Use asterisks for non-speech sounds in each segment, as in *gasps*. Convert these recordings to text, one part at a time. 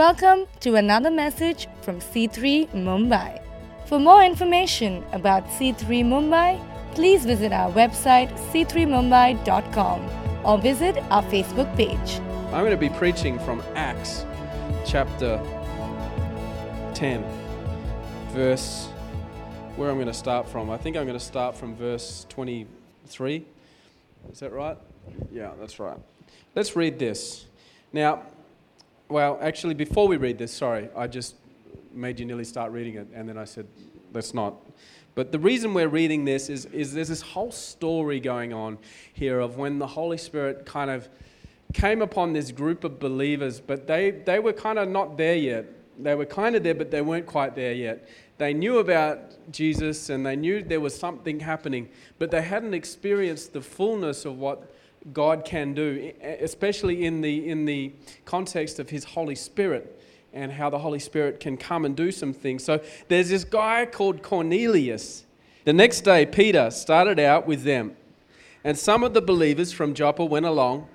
Welcome to another message from C3 Mumbai. For more information about C3 Mumbai, please visit our website c3mumbai.com or visit our Facebook page. I'm going to be preaching from Acts chapter 10, verse. Where I'm going to start from? I think I'm going to start from verse 23. Is that right? Yeah, that's right. Let's read this. Now, well, actually, before we read this, sorry, I just made you nearly start reading it, and then I said, let's not. But the reason we're reading this is, is there's this whole story going on here of when the Holy Spirit kind of came upon this group of believers, but they, they were kind of not there yet. They were kind of there, but they weren't quite there yet. They knew about Jesus and they knew there was something happening, but they hadn't experienced the fullness of what God can do, especially in the, in the context of His Holy Spirit and how the Holy Spirit can come and do some things. So there's this guy called Cornelius. The next day, Peter started out with them, and some of the believers from Joppa went along.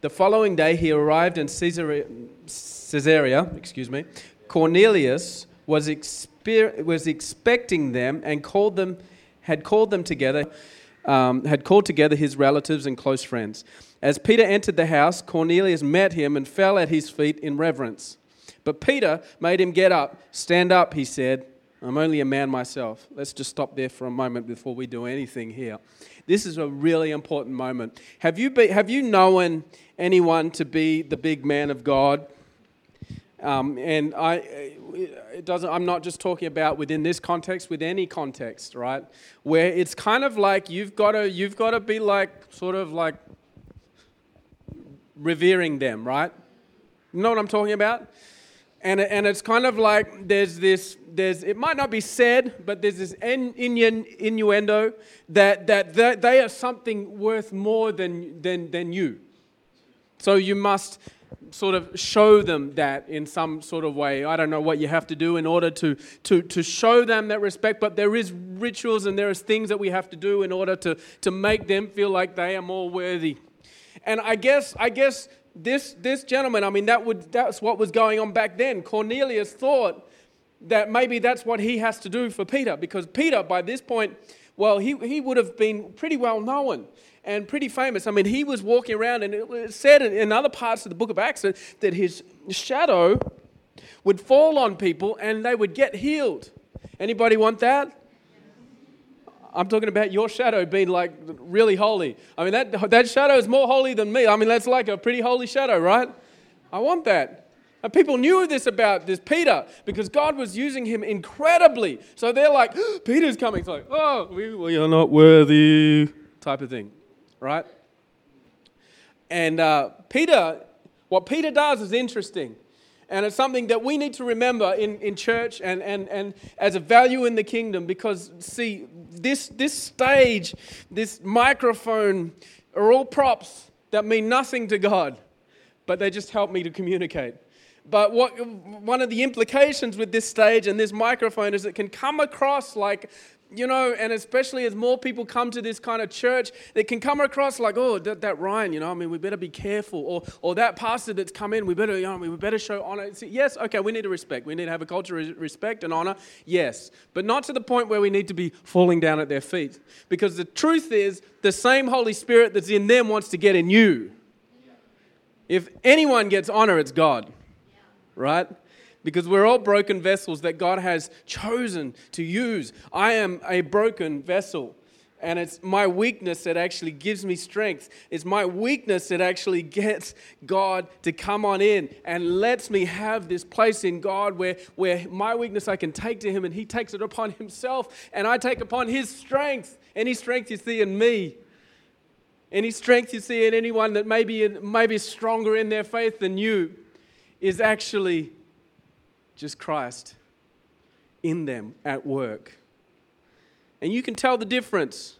The following day, he arrived in Caesarea, Caesarea excuse me. Cornelius was, exper- was expecting them and called them, had called them together um, had called together his relatives and close friends. As Peter entered the house, Cornelius met him and fell at his feet in reverence. But Peter made him get up. Stand up, he said. I'm only a man myself. Let's just stop there for a moment before we do anything here. This is a really important moment. Have you, be, have you known anyone to be the big man of God? Um, and I, it doesn't, I'm not just talking about within this context, with any context, right? Where it's kind of like you've got to, you've got to be like, sort of like revering them, right? You know what I'm talking about? And, and it's kind of like there's this, there's, it might not be said, but there's this innuendo that, that they are something worth more than, than, than you. So you must sort of show them that in some sort of way. I don't know what you have to do in order to, to, to show them that respect, but there is rituals and there is things that we have to do in order to, to make them feel like they are more worthy. And I guess, I guess this, this gentleman, I mean, that would, that's what was going on back then. Cornelius thought that maybe that's what he has to do for Peter, because Peter, by this point, well, he, he would have been pretty well known and pretty famous. I mean, he was walking around, and it was said in other parts of the book of Acts that his shadow would fall on people and they would get healed. Anybody want that? I'm talking about your shadow being like really holy. I mean, that, that shadow is more holy than me. I mean, that's like a pretty holy shadow, right? I want that. And people knew this about this Peter because God was using him incredibly. So they're like, *gasps* Peter's coming. It's like, oh, we, we are not worthy, type of thing right? And uh, Peter, what Peter does is interesting. And it's something that we need to remember in, in church and, and, and as a value in the kingdom because, see, this, this stage, this microphone are all props that mean nothing to God, but they just help me to communicate. But what, one of the implications with this stage and this microphone is it can come across like you know, and especially as more people come to this kind of church, it can come across like, oh, that, that Ryan, you know, I mean, we better be careful. Or, or that pastor that's come in, we better, you know, we better show honor. Yes, okay, we need to respect. We need to have a culture of respect and honor. Yes. But not to the point where we need to be falling down at their feet. Because the truth is, the same Holy Spirit that's in them wants to get in you. If anyone gets honor, it's God. Right? because we're all broken vessels that God has chosen to use. I am a broken vessel. And it's my weakness that actually gives me strength. It's my weakness that actually *laughs* gets God to come on in and lets me have this place in God where, where my weakness I can take to Him and He takes it upon Himself and I take upon His strength. Any strength you see in me, any strength you see in anyone that maybe, maybe stronger in their faith than you, is actually just Christ in them at work. And you can tell the difference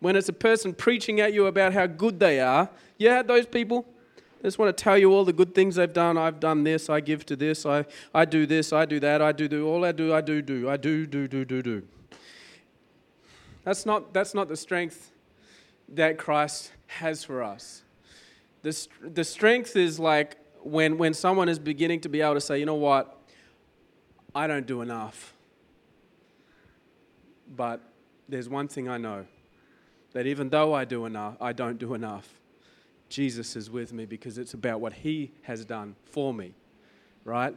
when it's a person preaching at you about how good they are. You had those people? They just want to tell you all the good things they've done. I've done this, I give to this, I, I do this, I do that, I do do all I do, I do do, I do do do do do. That's not, that's not the strength that Christ has for us. The, the strength is like when, when someone is beginning to be able to say, you know what, I don't do enough. But there's one thing I know that even though I do enough, I don't do enough. Jesus is with me because it's about what he has done for me, right?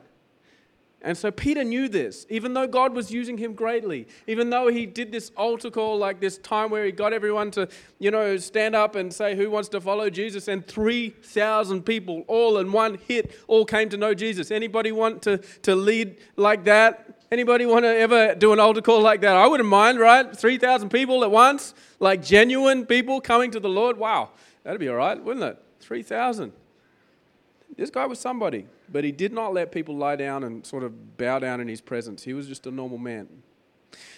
And so Peter knew this, even though God was using him greatly, even though he did this altar call, like this time where he got everyone to, you know, stand up and say, Who wants to follow Jesus? And 3,000 people, all in one hit, all came to know Jesus. Anybody want to, to lead like that? Anybody want to ever do an altar call like that? I wouldn't mind, right? 3,000 people at once, like genuine people coming to the Lord. Wow, that'd be all right, wouldn't it? 3,000. This guy was somebody, but he did not let people lie down and sort of bow down in his presence. He was just a normal man.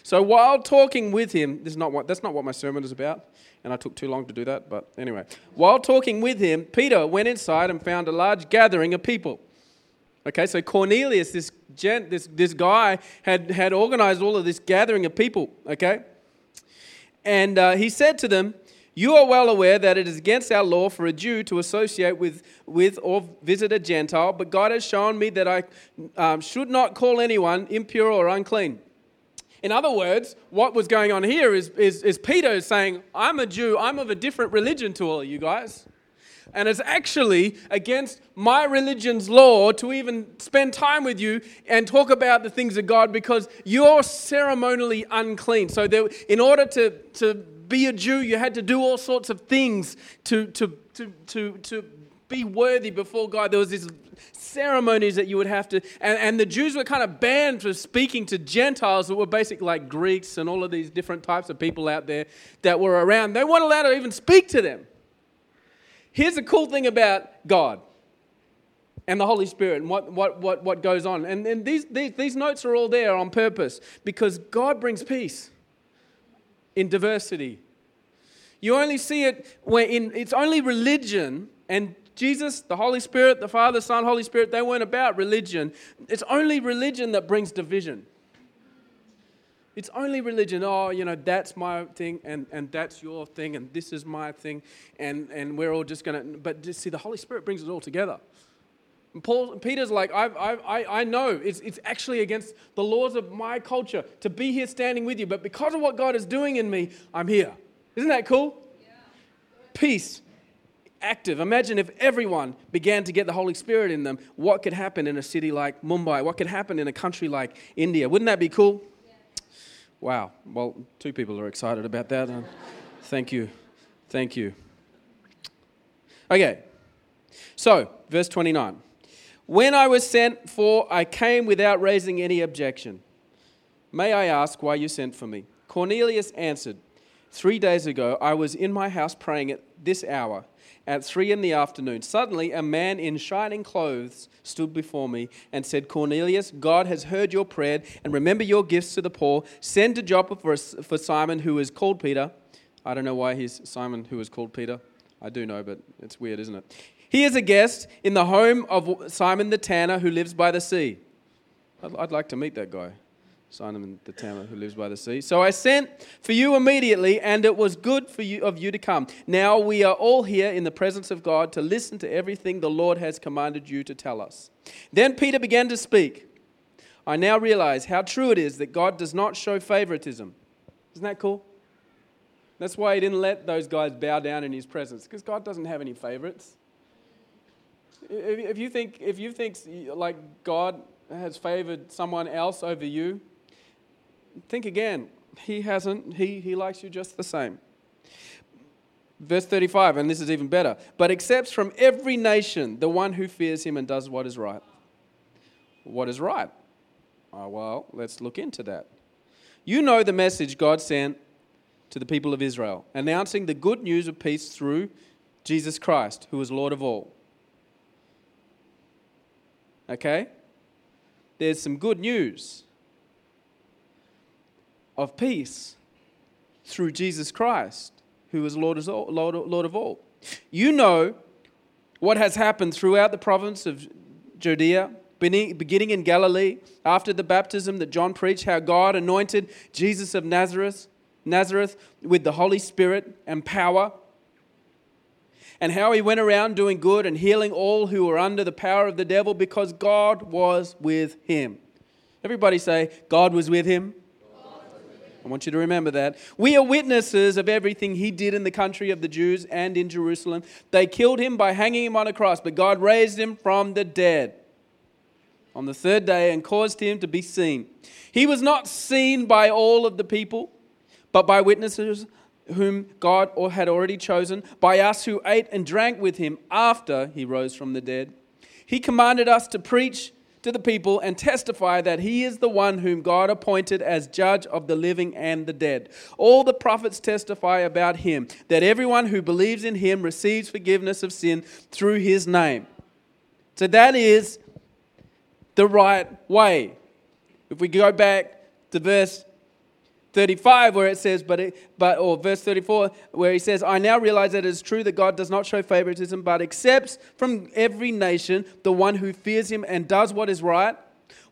So while talking with him, this is not what, that's not what my sermon is about, and I took too long to do that, but anyway. While talking with him, Peter went inside and found a large gathering of people. Okay, so Cornelius, this, gent, this, this guy, had, had organized all of this gathering of people, okay? And uh, he said to them, You are well aware that it is against our law for a Jew to associate with, with or visit a Gentile, but God has shown me that I um, should not call anyone impure or unclean. In other words, what was going on here is, is, is Peter saying, I'm a Jew, I'm of a different religion to all of you guys and it's actually against my religion's law to even spend time with you and talk about the things of God because you're ceremonially unclean. So, there, in order to, to be a Jew, you had to do all sorts of things to, to, to, to, to be worthy before God. There was these ceremonies that you would have to, and, and the Jews were kind of banned from speaking to Gentiles that were basically like Greeks and all of these different types of people out there that were around. They weren't allowed to even speak to them. Here's the cool thing about God and the Holy Spirit and what, what, what, what goes on. And, and these, these, these notes are all there on purpose because God brings peace in diversity. You only see it when in, it's only religion and Jesus, the Holy Spirit, the Father, Son, Holy Spirit, they weren't about religion. It's only religion that brings division. It's only religion. Oh, you know, that's my thing and, and that's your thing and this is my thing and, and we're all just going to. But just see, the Holy Spirit brings it all together. And Paul, Peter's like, I, I, I know it's, it's actually against the laws of my culture to be here standing with you, but because of what God is doing in me, I'm here. Isn't that cool? Yeah. Peace, active. Imagine if everyone began to get the Holy Spirit in them, what could happen in a city like Mumbai? What could happen in a country like India? Wouldn't that be cool? Wow. Well, two people are excited about that. Uh, thank you. Thank you. Okay. So, verse 29. When I was sent for, I came without raising any objection. May I ask why you sent for me? Cornelius answered, Three days ago, I was in my house praying at this hour at three in the afternoon, suddenly a man in shining clothes stood before me and said, Cornelius, God has heard your prayer and remember your gifts to the poor. Send to Joppa for, for Simon, who is called Peter. I don't know why he's Simon, who is called Peter. I do know, but it's weird, isn't it? He is a guest in the home of Simon the tanner who lives by the sea. I'd, I'd like to meet that guy. Simon the tanner who lives by the sea. So I sent for you immediately, and it was good for you of you to come. Now we are all here in the presence of God to listen to everything the Lord has commanded you to tell us. Then Peter began to speak. I now realize how true it is that God does not show favoritism. Isn't that cool? That's why he didn't let those guys bow down in his presence, because God doesn't have any favorites. If you think, if you think like God has favored someone else over you, think again. He hasn't. He, he likes you just the same. Verse 35, and this is even better. But accepts from every nation the one who fears him and does what is right. What is right? Oh, well, let's look into that. You know the message God sent to the people of Israel, announcing the good news of peace through Jesus Christ, who is Lord of all. Okay? There's some good news of peace through Jesus Christ, who is Lord of all. Lord of all. You know what has happened throughout the province of Judea, beginning in Galilee, after the baptism that John preached, how God anointed Jesus of Nazareth, Nazareth with the Holy Spirit and power and how he went around doing good and healing all who were under the power of the devil because God was with him. Everybody say, God was with him. I want you to remember that. We are witnesses of everything he did in the country of the Jews and in Jerusalem. They killed him by hanging him on a cross, but God raised him from the dead on the third day and caused him to be seen. He was not seen by all of the people, but by witnesses whom God had already chosen, by us who ate and drank with him after he rose from the dead. He commanded us to preach to the people and testify that he is the one whom God appointed as judge of the living and the dead. All the prophets testify about him, that everyone who believes in him receives forgiveness of sin through his name. So that is the right way. If we go back to verse 35 where it says but it, but or verse 34 where he says I now realize that it is true that God does not show favoritism but accepts from every nation the one who fears him and does what is right.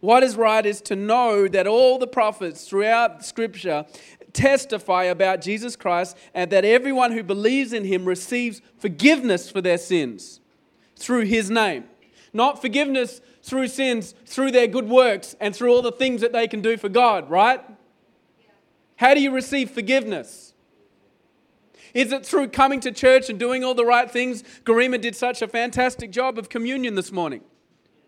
What is right is to know that all the prophets throughout scripture testify about Jesus Christ and that everyone who believes in him receives forgiveness for their sins through his name. Not forgiveness through sins through their good works and through all the things that they can do for God right how do you receive forgiveness? Is it through coming to church and doing all the right things? Garima did such a fantastic job of communion this morning,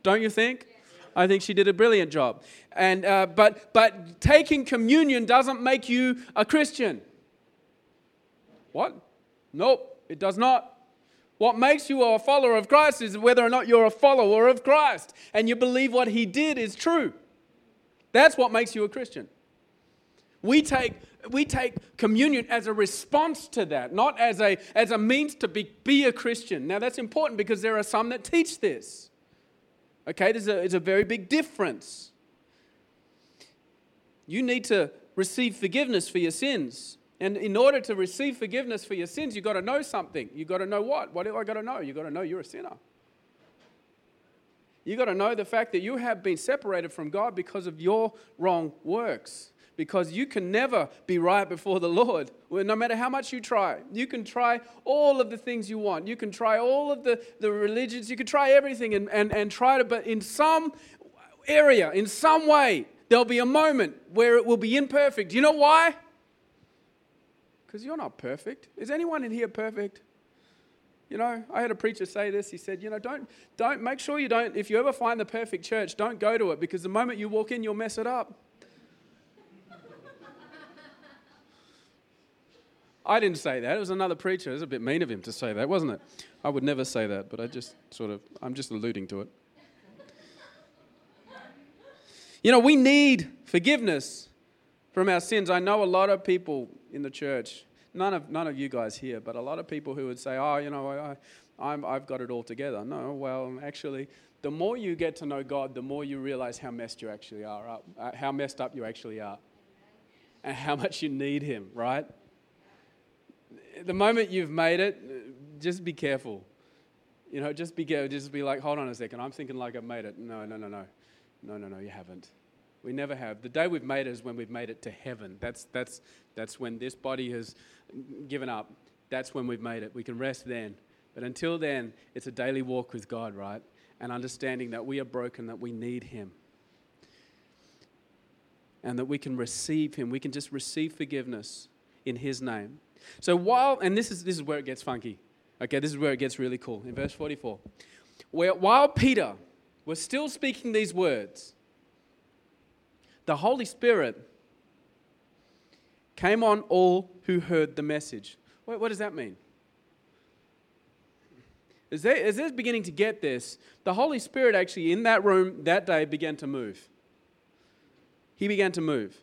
don't you think? I think she did a brilliant job. And, uh, but, but taking communion doesn't make you a Christian. What? Nope, it does not. What makes you a follower of Christ is whether or not you're a follower of Christ and you believe what he did is true. That's what makes you a Christian. We take, we take communion as a response to that, not as a, as a means to be, be a Christian. Now, that's important because there are some that teach this. Okay, there's a, there's a very big difference. You need to receive forgiveness for your sins. And in order to receive forgiveness for your sins, you've got to know something. You've got to know what? What do I got to know? You've got to know you're a sinner. You've got to know the fact that you have been separated from God because of your wrong works because you can never be right before the Lord, no matter how much you try. You can try all of the things you want, you can try all of the, the religions, you can try everything and, and, and try to, but in some area, in some way, there'll be a moment where it will be imperfect. You know why? Because you're not perfect. Is anyone in here perfect? You know, I had a preacher say this. He said, you know, don't, don't make sure you don't, if you ever find the perfect church, don't go to it because the moment you walk in, you'll mess it up. I didn't say that. It was another preacher. It was a bit mean of him to say that, wasn't it? I would never say that, but I just sort of, I'm just alluding to it. You know, we need forgiveness from our sins. I know a lot of people in the church, none of, none of you guys here, but a lot of people who would say, oh, you know, I, I'm, I've got it all together. No, well, actually, the more you get to know God, the more you realize how messed you actually are uh, how messed up you actually are, and how much you need Him, right? The moment you've made it, just be careful. You know, just be careful. Just be like, hold on a second. I'm thinking like I've made it. No, no, no, no. No, no, no, you haven't. We never have. The day we've made it is when we've made it to heaven. That's, that's, that's when this body has given up. That's when we've made it. We can rest then. But until then, it's a daily walk with God, right? And understanding that we are broken, that we need Him. And that we can receive Him. We can just receive forgiveness in His name. So while, and this is, this is where it gets funky. Okay, this is where it gets really cool. In verse 44, where while Peter was still speaking these words, the Holy Spirit came on all who heard the message. What, what does that mean? As, they, as they're beginning to get this, the Holy Spirit actually in that room that day began to move. He began to move.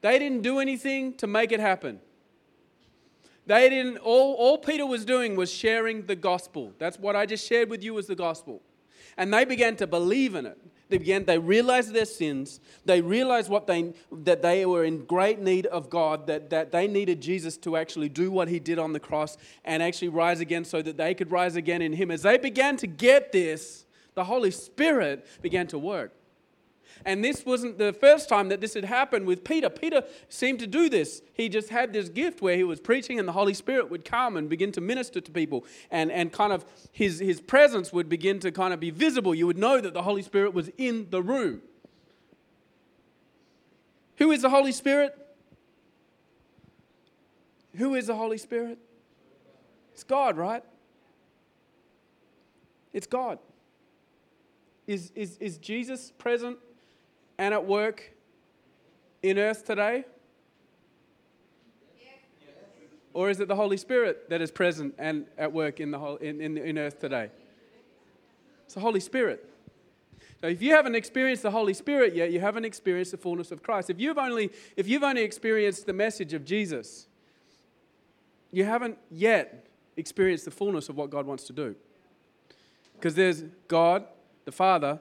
They didn't do anything to make it happen. They didn't, all, all Peter was doing was sharing the gospel. That's what I just shared with you was the gospel. And they began to believe in it. They began, they realized their sins. They realized what they, that they were in great need of God, that, that they needed Jesus to actually do what he did on the cross and actually rise again so that they could rise again in him. As they began to get this, the Holy Spirit began to work. And this wasn't the first time that this had happened with Peter. Peter seemed to do this. He just had this gift where he was preaching and the Holy Spirit would come and begin to minister to people. And, and kind of his, his presence would begin to kind of be visible. You would know that the Holy Spirit was in the room. Who is the Holy Spirit? Who is the Holy Spirit? It's God, right? It's God. Is, is, is Jesus present and at work in earth today? Or is it the Holy Spirit that is present and at work in, the whole, in, in, in earth today? It's the Holy Spirit. So if you haven't experienced the Holy Spirit yet, you haven't experienced the fullness of Christ. If you've only, if you've only experienced the message of Jesus, you haven't yet experienced the fullness of what God wants to do. Because there's God, the Father,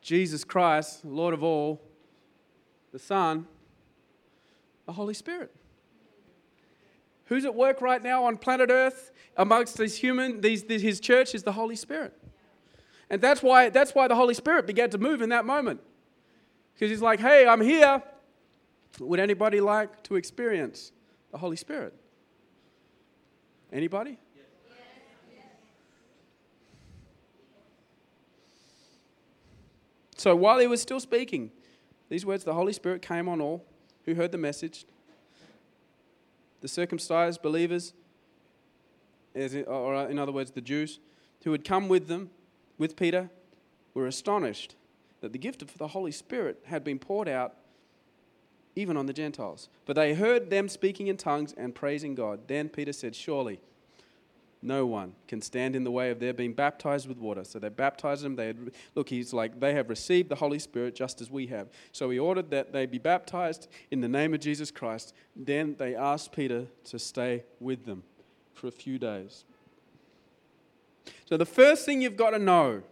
Jesus Christ, Lord of all, the Son, the Holy Spirit. Who's at work right now on planet Earth amongst these human, these, these, his church is the Holy Spirit. And that's why, that's why the Holy Spirit began to move in that moment. Because he's like, hey, I'm here. Would anybody like to experience the Holy Spirit? Anybody? So while he was still speaking, these words, the Holy Spirit came on all who heard the message. The circumcised believers, or in other words, the Jews, who had come with them, with Peter, were astonished that the gift of the Holy Spirit had been poured out even on the Gentiles. For they heard them speaking in tongues and praising God. Then Peter said, Surely no one can stand in the way of their being baptized with water. So they baptized them. They had, look, he's like, they have received the Holy Spirit just as we have. So he ordered that they be baptized in the name of Jesus Christ. Then they asked Peter to stay with them for a few days. So the first thing you've got to know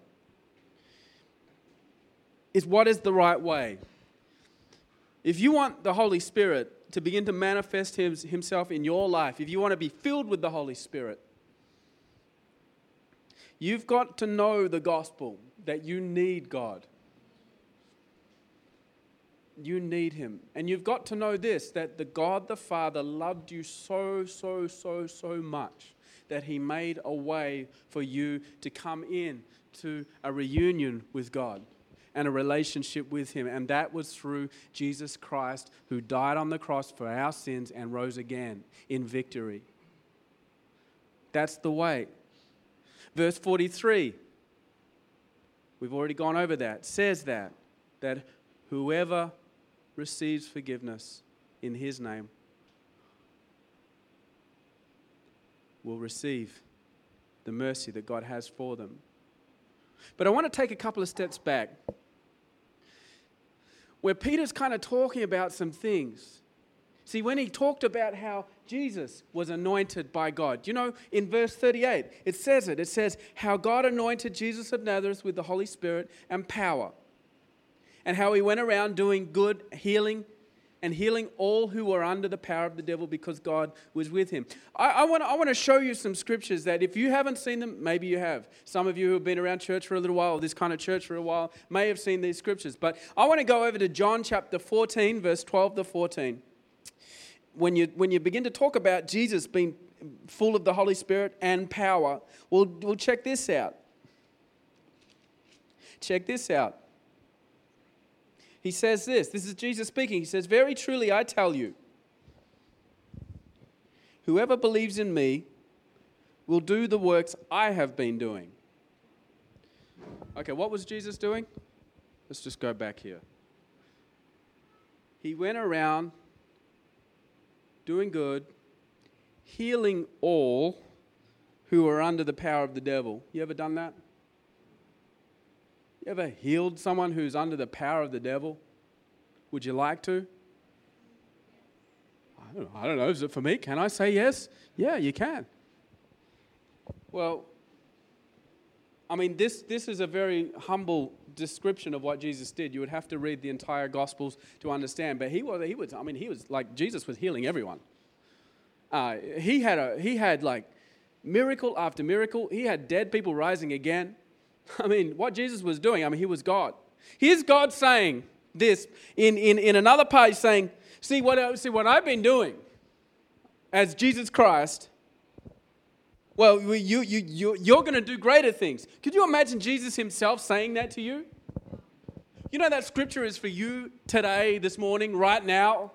is what is the right way. If you want the Holy Spirit to begin to manifest himself in your life, if you want to be filled with the Holy Spirit, You've got to know the gospel that you need God. You need Him. And you've got to know this that the God the Father loved you so, so, so, so much that He made a way for you to come in to a reunion with God and a relationship with Him. And that was through Jesus Christ, who died on the cross for our sins and rose again in victory. That's the way. Verse 43, we've already gone over that, says that, that whoever receives forgiveness in his name will receive the mercy that God has for them. But I want to take a couple of steps back where Peter's kind of talking about some things See, when he talked about how Jesus was anointed by God, you know, in verse 38, it says it. It says, How God anointed Jesus of Nazareth with the Holy Spirit and power, and how he went around doing good, healing, and healing all who were under the power of the devil because God was with him. I, I want to show you some scriptures that if you haven't seen them, maybe you have. Some of you who have been around church for a little while, this kind of church for a while, may have seen these scriptures. But I want to go over to John chapter 14, verse 12 to 14 when you, when you begin to talk about Jesus being full of the Holy Spirit and power, well, we'll check this out. Check this out. He says this this is Jesus speaking. He says, Very truly, I tell you, whoever believes in me will do the works I have been doing. Okay, what was Jesus doing? Let's just go back here. He went around doing good, healing all who are under the power of the devil. You ever done that? You ever healed someone who's under the power of the devil? Would you like to? I don't, know. Is it for me? Can I say yes? Yeah, you can. Well, I mean, this, this is a very humble description of what Jesus did. You would have to read the entire Gospels to understand. But he was, he was I mean, he was like, Jesus was healing everyone. Uh, he, had a, he had like miracle after miracle. He had dead people rising again. I mean, what Jesus was doing, I mean, he was God. Here's God saying this in, in, in another he's saying, see what, see what I've been doing as Jesus Christ. Well, you, you, you, you're going to do greater things. Could you imagine Jesus himself saying that to you? You know that scripture is for you today, this morning, right now.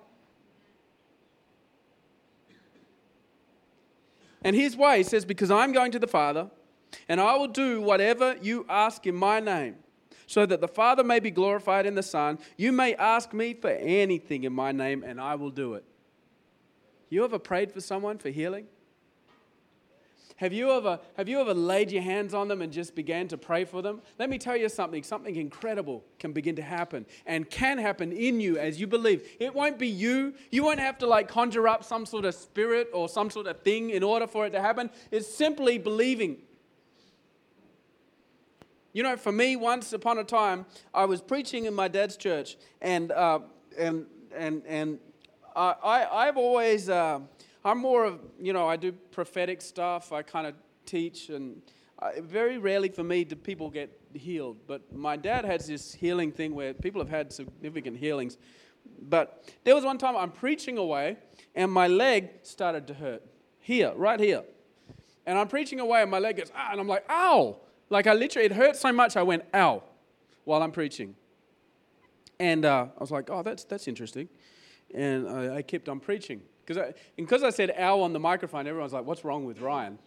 And here's why He says, Because I'm going to the Father, and I will do whatever you ask in my name, so that the Father may be glorified in the Son. You may ask me for anything in my name, and I will do it. You ever prayed for someone for healing? Have you, ever, have you ever laid your hands on them and just began to pray for them? Let me tell you something. Something incredible can begin to happen and can happen in you as you believe. It won't be you. You won't have to like conjure up some sort of spirit or some sort of thing in order for it to happen. It's simply believing. You know, for me, once upon a time, I was preaching in my dad's church, and uh, and and and I, I've always uh, I'm more of, you know, I do prophetic stuff. I kind of teach, and I, very rarely for me do people get healed. But my dad has this healing thing where people have had significant healings. But there was one time I'm preaching away, and my leg started to hurt here, right here. And I'm preaching away, and my leg goes, ah, and I'm like, ow. Like I literally, it hurt so much, I went, ow, while I'm preaching. And uh, I was like, oh, that's, that's interesting. And I, I kept on preaching. Because I, because I said ow on the microphone, everyone's like, what's wrong with Ryan?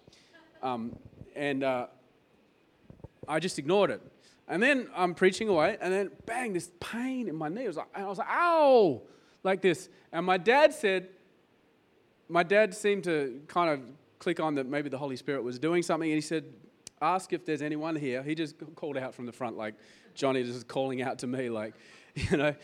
Um, and uh, I just ignored it. And then I'm preaching away, and then bang, this pain in my knee. I was like, I was like, ow, like this. And my dad said, my dad seemed to kind of click on that maybe the Holy Spirit was doing something, and he said, ask if there's anyone here. He just called out from the front, like Johnny just calling out to me, like, *laughs* you know,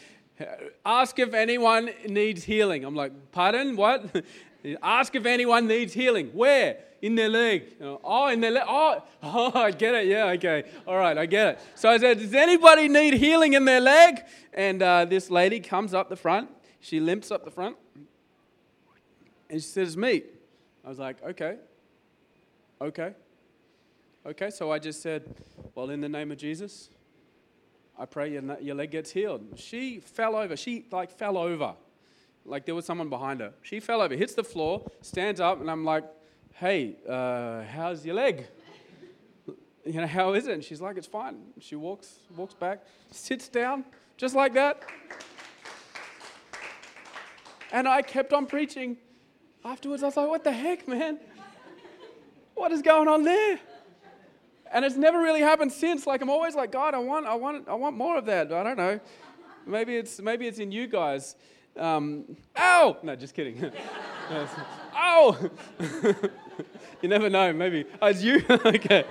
Ask if anyone needs healing. I'm like, pardon? What? *laughs* Ask if anyone needs healing. Where? In their leg. Oh, in their leg. Oh, *laughs* oh, I get it. Yeah, okay. All right, I get it. So I said, Does anybody need healing in their leg? And uh, this lady comes up the front. She limps up the front. And she says, Me. I was like, Okay. Okay. Okay. So I just said, Well, in the name of Jesus, I pray your, your leg gets healed. She fell over. She like fell over. Like there was someone behind her. She fell over, hits the floor, stands up, and I'm like, hey, uh, how's your leg? You know, how is it? And she's like, it's fine. She walks, walks back, sits down, just like that. And I kept on preaching. Afterwards, I was like, what the heck, man? What is going on there? And it's never really happened since. Like I'm always like, God, I want, I want, I want more of that. I don't know. Maybe it's maybe it's in you guys. Um, ow! No, just kidding. *laughs* ow! *laughs* you never know. Maybe oh, it's you. *laughs* okay.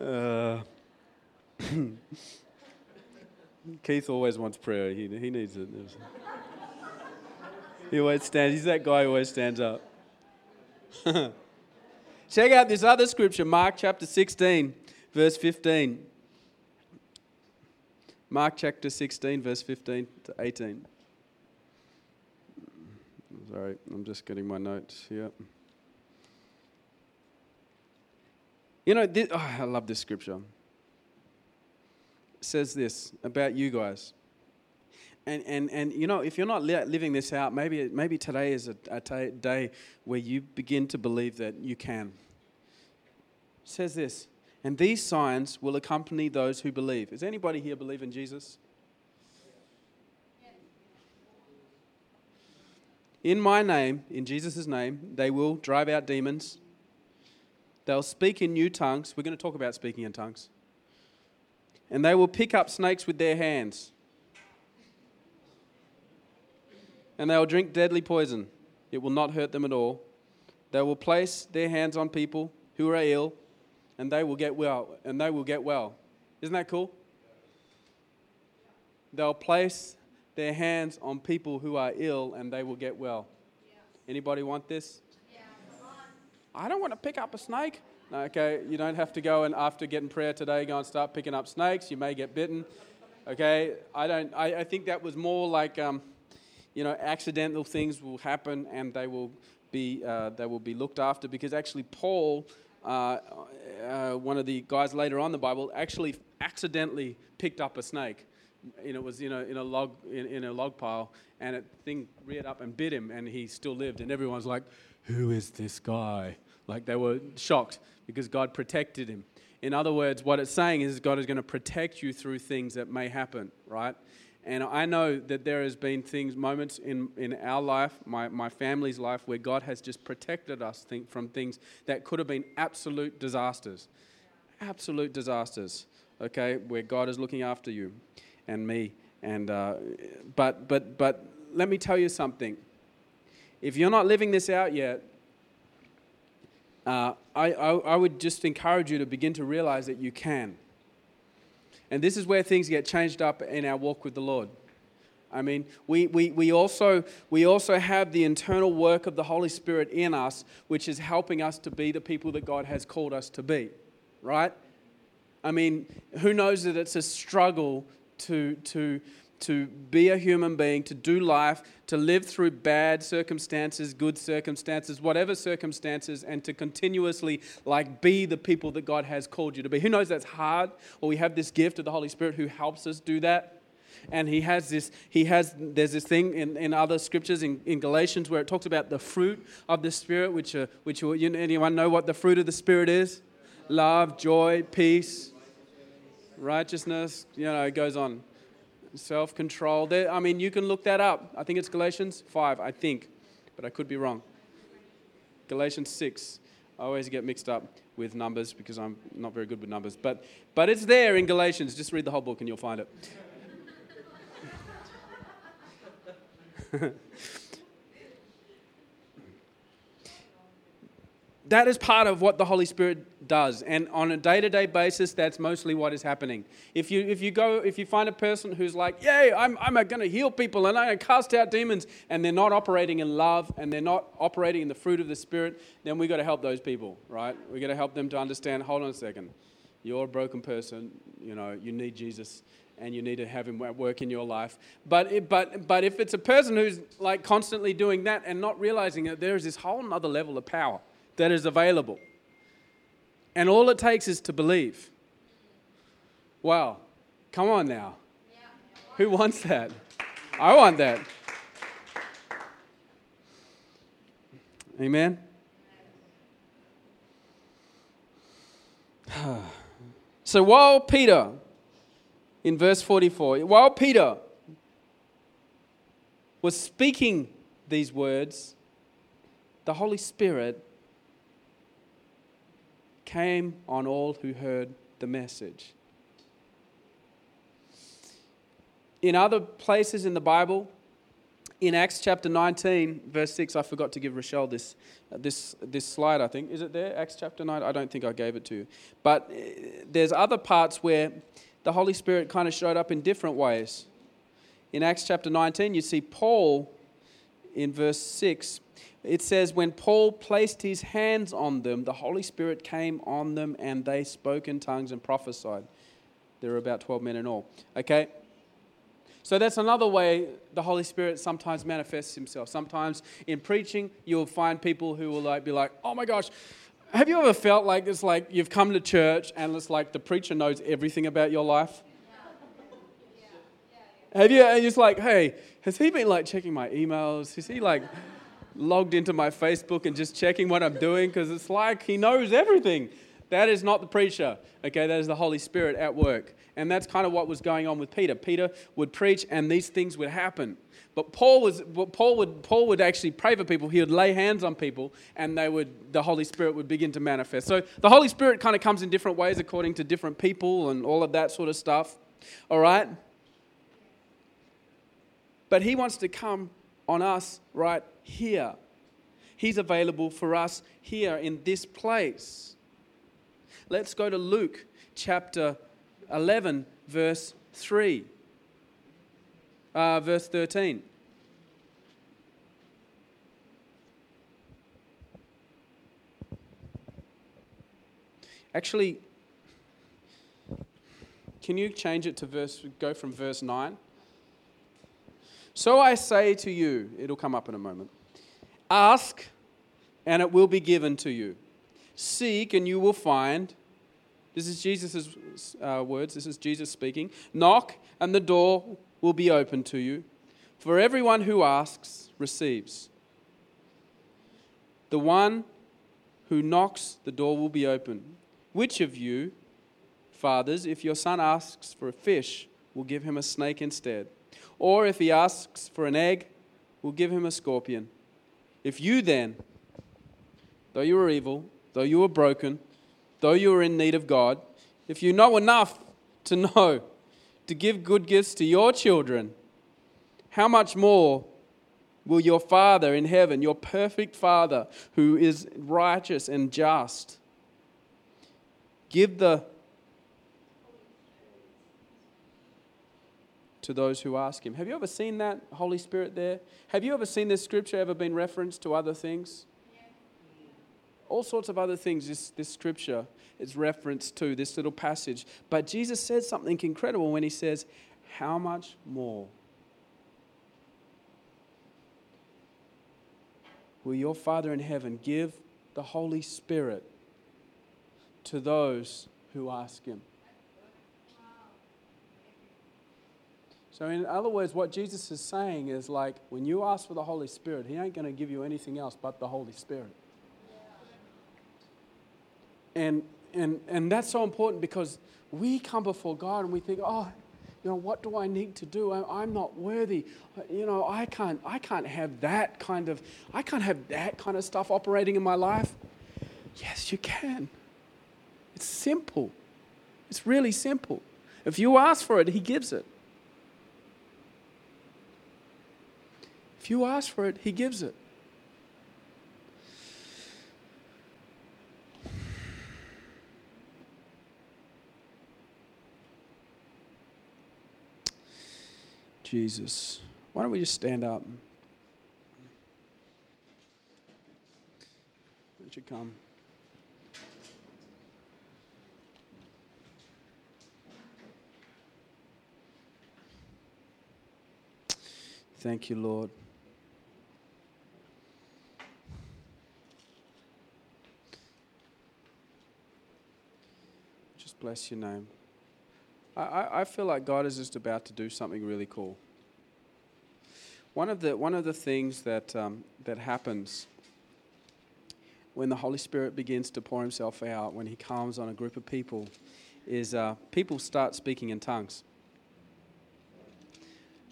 uh, *clears throat* Keith always wants prayer. He, he needs it. He always stands. He's that guy who always stands up. Check out this other scripture, Mark chapter 16, verse 15. Mark chapter 16, verse 15 to 18. Sorry, I'm just getting my notes here. You know, this, oh, I love this scripture. It says this about you guys. And, and, and you know, if you're not li- living this out, maybe, maybe today is a, a t- day where you begin to believe that you can. It says this, and these signs will accompany those who believe. Does anybody here believe in Jesus? In my name, in Jesus' name, they will drive out demons. They'll speak in new tongues. We're going to talk about speaking in tongues. And they will pick up snakes with their hands and they will drink deadly poison. It will not hurt them at all. They will place their hands on people who are ill, and they will get well. And they will get well. Isn't that cool? They'll place their hands on people who are ill, and they will get well. Anybody want this? I don't want to pick up a snake. Okay, you don't have to go and after getting prayer today, go and start picking up snakes. You may get bitten. Okay, I don't. I, I think that was more like. Um, you know, accidental things will happen and they will be, uh, they will be looked after because actually Paul uh, uh, one of the guys later on the Bible actually accidentally picked up a snake. And it was in a, in a log in, in a log pile, and it thing reared up and bit him, and he still lived. And everyone's like, "Who is this guy?" Like they were shocked because God protected him. In other words, what it's saying is God is going to protect you through things that may happen, right? And I know that there has been things, moments in, in our life, my, my family's life, where God has just protected us think, from things that could have been absolute disasters. Absolute disasters, okay, where God is looking after you and me. And, uh, but, but, but let me tell you something. If you're not living this out yet, uh, I, I, I would just encourage you to begin to realize that you can. And this is where things get changed up in our walk with the Lord. I mean, we, we, we, also, we also have the internal work of the Holy Spirit in us, which is helping us to be the people that God has called us to be, right? I mean, who knows that it's a struggle to, to, to be a human being, to do life, to live through bad circumstances, good circumstances, whatever circumstances, and to continuously like be the people that God has called you to be. Who knows that's hard? Well, we have this gift of the Holy Spirit who helps us do that. And he has this, he has, there's this thing in, in other scriptures in, in Galatians where it talks about the fruit of the Spirit, which, are, which uh, are, anyone know what the fruit of the Spirit is? Love, joy, peace, righteousness, you know, it goes on self control. I mean, you can look that up. I think it's Galatians 5, I think, but I could be wrong. Galatians 6. I always get mixed up with numbers because I'm not very good with numbers. But, but it's there in Galatians. Just read the whole book and you'll find it. *laughs* that is part of what the Holy Spirit does. And on a day to day basis, that's mostly what is happening. If you, if you go, if you find a person who's like, Yay, I'm, I'm going to heal people and I'm going to cast out demons, and they're not operating in love and they're not operating in the fruit of the Spirit, then we've got to help those people, right? We've got to help them to understand hold on a second. You're a broken person, you know, you need Jesus and you need to have him work in your life. But, but, but if it's a person who's like constantly doing that and not realizing that there is this whole other level of power that is available. And all it takes is to believe. Wow. Come on now. Who wants that? I want that. Amen. *sighs* So while Peter, in verse 44, while Peter was speaking these words, the Holy Spirit came on all who heard the message. In other places in the Bible, in Acts chapter 19, verse 6, I forgot to give Rochelle this, uh, this, this slide, I think. Is it there? Acts chapter 9? I don't think I gave it to you. But uh, there's other parts where the Holy Spirit kind of showed up in different ways. In Acts chapter 19, you see Paul in verse 6 it says, When Paul placed his hands on them, the Holy Spirit came on them and they spoke in tongues and prophesied. There were about 12 men in all. Okay? So that's another way the Holy Spirit sometimes manifests himself. Sometimes in preaching, you'll find people who will like be like, oh my gosh, have you ever felt like it's like you've come to church and it's like the preacher knows everything about your life? Have you, and it's like, hey, has he been like checking my emails? Is he like logged into my Facebook and just checking what I'm doing because it's like he knows everything. That is not the preacher, okay? That is the Holy Spirit at work. And that's kind of what was going on with Peter. Peter would preach and these things would happen. But Paul was Paul would Paul would actually pray for people. He would lay hands on people and they would the Holy Spirit would begin to manifest. So the Holy Spirit kind of comes in different ways according to different people and all of that sort of stuff. All right? But he wants to come on us right here. He's available for us here in this place. Let's go to Luke chapter 11, verse 3, uh, verse 13. Actually, can you change it to verse, go from verse 9? So I say to you, it'll come up in a moment ask, and it will be given to you. Seek and you will find. This is Jesus' uh, words. This is Jesus speaking. Knock and the door will be open to you. For everyone who asks receives. The one who knocks, the door will be open. Which of you, fathers, if your son asks for a fish, will give him a snake instead? Or if he asks for an egg, we'll give him a scorpion? If you then, though you are evil, though you are broken, though you are in need of God, if you know enough to know to give good gifts to your children, how much more will your Father in heaven, your perfect Father who is righteous and just, give the to those who ask him. Have you ever seen that Holy Spirit there? Have you ever seen this scripture ever been referenced to other things? All sorts of other things this, this scripture is referenced to, this little passage. But Jesus says something incredible when he says, How much more will your Father in heaven give the Holy Spirit to those who ask him? So, in other words, what Jesus is saying is like when you ask for the Holy Spirit, He ain't going to give you anything else but the Holy Spirit. And, and, and that's so important because we come before God and we think, oh, you know, what do I need to do? I'm not worthy. You know, I can't, I can't have that kind of, I can't have that kind of stuff operating in my life. Yes, you can. It's simple. It's really simple. If you ask for it, He gives it. You ask for it, He gives it. Jesus. Why don't we just stand up? Would you come? Thank you, Lord. Bless your name. I, I feel like God is just about to do something really cool. One of the, one of the things that, um, that happens when the Holy Spirit begins to pour himself out, when he comes on a group of people, is uh, people start speaking in tongues.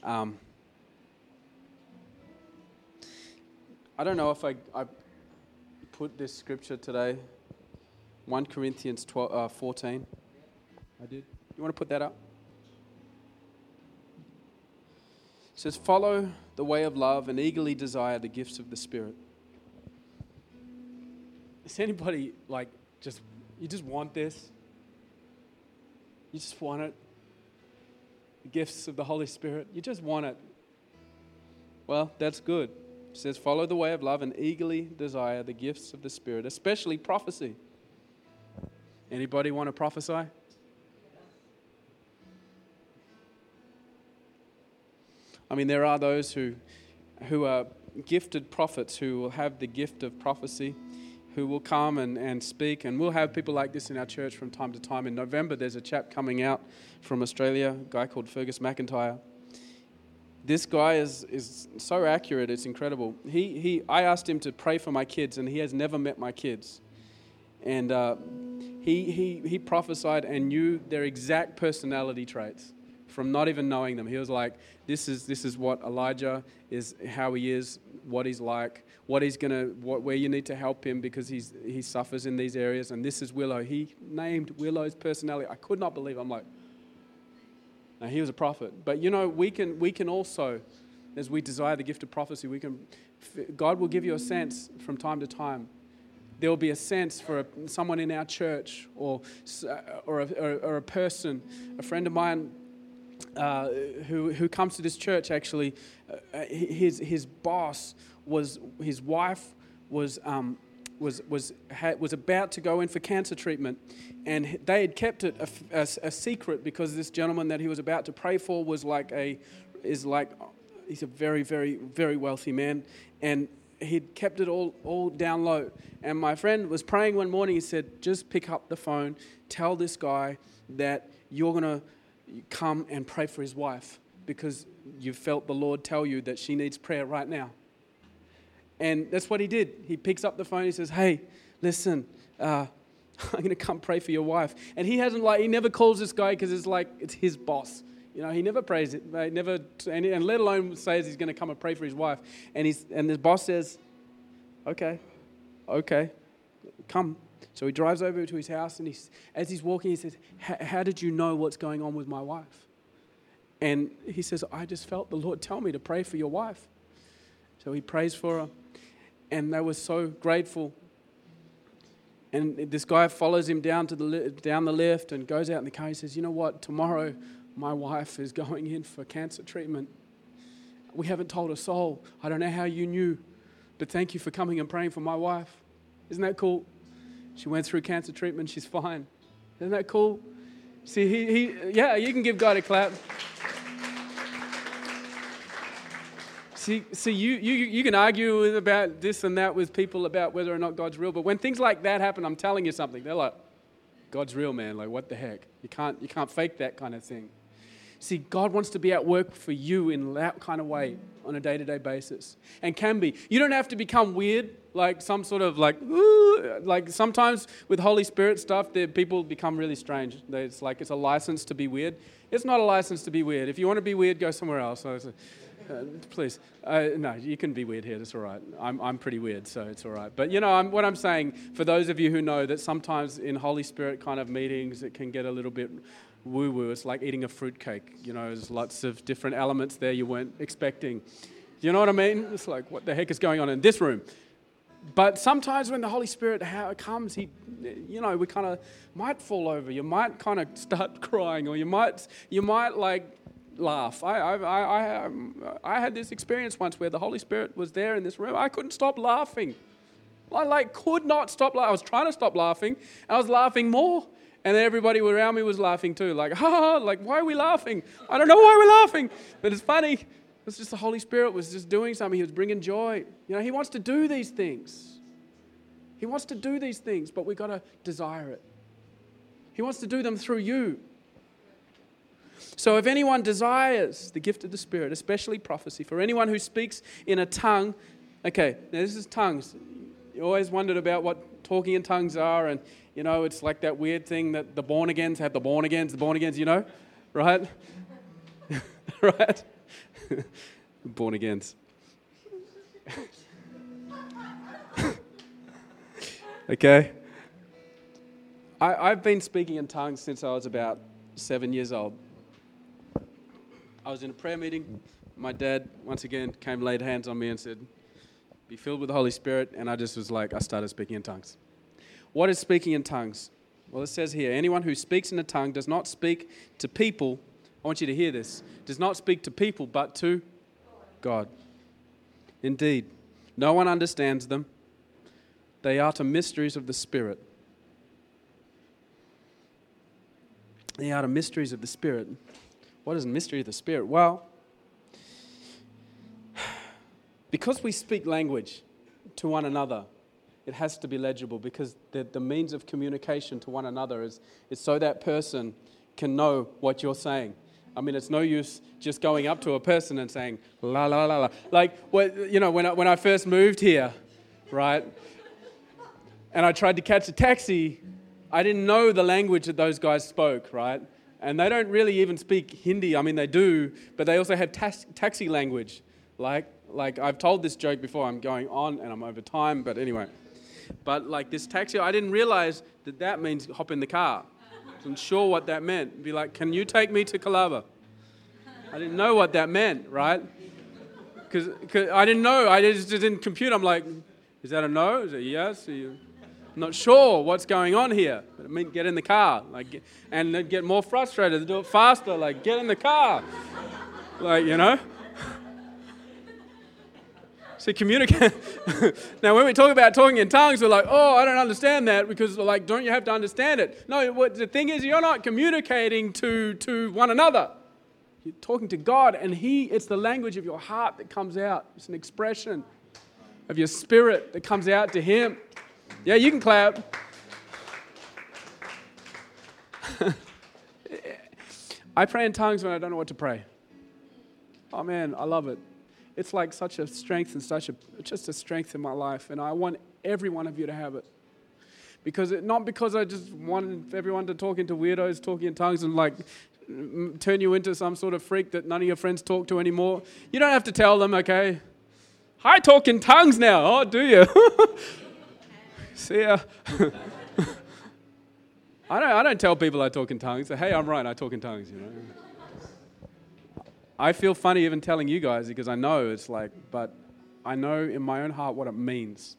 Um, I don't know if I, I put this scripture today, 1 Corinthians 12, uh, 14. I did. You want to put that up? It says, Follow the way of love and eagerly desire the gifts of the Spirit. Is anybody like just, you just want this? You just want it? The gifts of the Holy Spirit? You just want it. Well, that's good. It says, Follow the way of love and eagerly desire the gifts of the Spirit, especially prophecy. Anybody want to prophesy? I mean, there are those who, who are gifted prophets who will have the gift of prophecy, who will come and, and speak. And we'll have people like this in our church from time to time. In November, there's a chap coming out from Australia, a guy called Fergus McIntyre. This guy is, is so accurate, it's incredible. He, he, I asked him to pray for my kids, and he has never met my kids. And uh, he, he, he prophesied and knew their exact personality traits from not even knowing them. He was like, this is, this is what Elijah is, how he is, what he's like, what he's going to, where you need to help him because he's, he suffers in these areas. And this is Willow. He named Willow's personality. I could not believe. I'm like, now he was a prophet. But you know, we can, we can also, as we desire the gift of prophecy, we can, God will give you a sense from time to time there will be a sense for a, someone in our church or, or, a, or, a, person. A friend of mine uh, who, who comes to this church actually, uh, his, his boss was, his wife was, um, was, was, had, was about to go in for cancer treatment. And they had kept it a, a, a, secret because this gentleman that he was about to pray for was like a, is like, he's a very, very, very wealthy man. And he'd kept it all, all down low. And my friend was praying one morning. He said, Just pick up the phone, tell this guy that you're going to come and pray for his wife because you felt the Lord tell you that she needs prayer right now. And that's what he did. He picks up the phone. He says, Hey, listen, uh, *laughs* I'm going to come pray for your wife. And he hasn't like, he never calls this guy because it's like, it's his boss. You know, he never prays it, never, and, and let alone says he's going to come and pray for his wife. And, he's, and his boss says, okay, okay, come. So he drives over to his house, and he's, as he's walking, he says, How did you know what's going on with my wife? And he says, I just felt the Lord tell me to pray for your wife. So he prays for her, and they were so grateful. And this guy follows him down, to the, down the lift and goes out in the car. He says, You know what? Tomorrow, my wife is *laughs* going in for cancer treatment. We haven't told a soul. I don't know how you knew, but thank you for coming and praying for my wife. Isn't that cool? She went through cancer treatment. She's fine. Isn't that cool? See, he, he yeah, you can give God a clap. See, see you, you, you can argue about this and that with people about whether or not God's real, but when things like that happen, I'm telling you something. They're like, God's real, man. Like, what the heck? You can't, you can't fake that kind of thing. See, God wants to be at work for you in that kind of way on a day to day basis and can be. You don't have to become weird, like some sort of like, like sometimes with Holy Spirit stuff, people become really strange. It's like it's a license to be weird. It's not a license to be weird. If you want to be weird, go somewhere else. Uh, please. Uh, no, you can be weird here. That's all right. I'm, I'm pretty weird, so it's all right. But you know, I'm, what I'm saying, for those of you who know that sometimes in Holy Spirit kind of meetings, it can get a little bit woo woo. It's like eating a fruitcake. You know, there's lots of different elements there you weren't expecting. You know what I mean? It's like, what the heck is going on in this room? But sometimes when the Holy Spirit comes, he, you know, we kind of might fall over. You might kind of start *laughs* crying, or you might, you might like laugh. I, I, I, I, um, I had this experience once where the Holy Spirit was there in this room. I couldn't stop laughing. I like could not stop. I was trying to stop laughing. I was laughing more. And everybody around me was laughing too, like, *laughs* ha, like, why are we laughing? I don't know why we're laughing, but it's funny. It's just the Holy Spirit was just doing something. He was bringing joy. You know, He wants to do these things. He wants to do these things, but we've got to desire it. He wants to do them through you. So, if anyone desires the gift of the Spirit, especially prophecy, for anyone who speaks in a tongue, okay, now this is tongues. You always wondered about what talking in tongues are, and you know, it's like that weird thing that the born agains have the born agains, the born agains, you know, right? *laughs* right? *laughs* born agains. *laughs* okay? I, I've been speaking in tongues since I was about seven years old. I was in a prayer meeting. My dad, once again, came, laid hands on me, and said, Be filled with the Holy Spirit. And I just was like, I started speaking in tongues. What is speaking in tongues? Well, it says here anyone who speaks in a tongue does not speak to people. I want you to hear this does not speak to people, but to God. Indeed, no one understands them. They are to mysteries of the Spirit. They are to mysteries of the Spirit. What is a mystery of the Spirit? Well, *sighs* because we speak language to one another, it has to be legible because the, the means of communication to one another is, is so that person can know what you're saying. I mean, it's no use just going up to a person and saying, la, la, la, la. Like, what, you know, when I, when I first moved here, right, and I tried to catch a taxi, I didn't know the language that those guys spoke, right? And they don't really even speak Hindi. I mean, they do, but they also have taxi language. Like, like I've told this joke before. I'm going on and I'm over time, but anyway. But like this taxi, I didn't realize that that means hop in the car. Wasn't sure what that meant. Be like, can you take me to Colaba? I didn't know what that meant, right? Because I didn't know. I just didn't compute. I'm like, is that a no? Is it yes? I'm not sure what's going on here. But it meant get in the car, like, and then get more frustrated. They'd Do it faster, like get in the car, like you know. See, communicate. *laughs* now, when we talk about talking in tongues, we're like, oh, I don't understand that because, like, don't you have to understand it? No, what, the thing is, you're not communicating to, to one another. You're talking to God, and He, it's the language of your heart that comes out. It's an expression. of your spirit that comes out to Him. Yeah, you can clap. *laughs* I pray in tongues when I don't know what to pray. Oh man, I love it. It's like such a strength and such a just a strength in my life, and I want every one of you to have it. Because it, not because I just want everyone to talk into weirdos talking in tongues and like turn you into some sort of freak that none of your friends talk to anymore. You don't have to tell them, okay? I talk in tongues now. Oh, do you? *laughs* See ya. *laughs* I don't, I don't tell people I talk in tongues. Hey, I'm right, I talk in tongues, you know. I feel funny even telling you guys because I know it's like, but I know in my own heart what it means.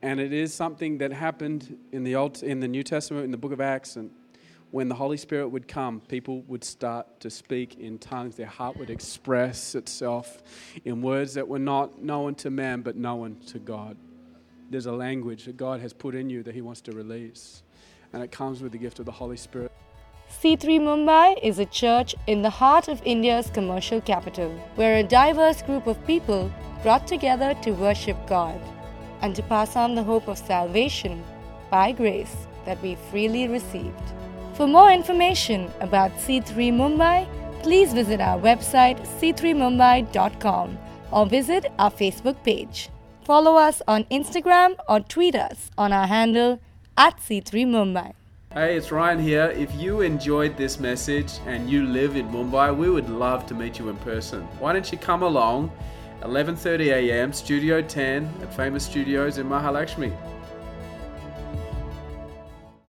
And it is something that happened in the Old, in the New Testament, in the Book of Acts, and when the Holy Spirit would come, people would start to speak in tongues. Their heart would express itself in words that were not known to man, but known to God. There's a language that God has put in you that He wants to release, and it comes with the gift of the Holy Spirit. C3 Mumbai is a church in the heart of India's commercial capital, where a diverse group of people brought together to worship God and to pass on the hope of salvation by grace that we freely received. For more information about C3 Mumbai, please visit our website c3mumbai.com or visit our Facebook page. Follow us on Instagram or tweet us on our handle at C3 Mumbai. Hey, it's Ryan here. If you enjoyed this message and you live in Mumbai, we would love to meet you in person. Why don't you come along 11:30 a.m. Studio 10 at Famous Studios in Mahalakshmi.